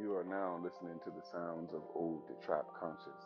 You are now listening to the sounds of Old Trap Conscious.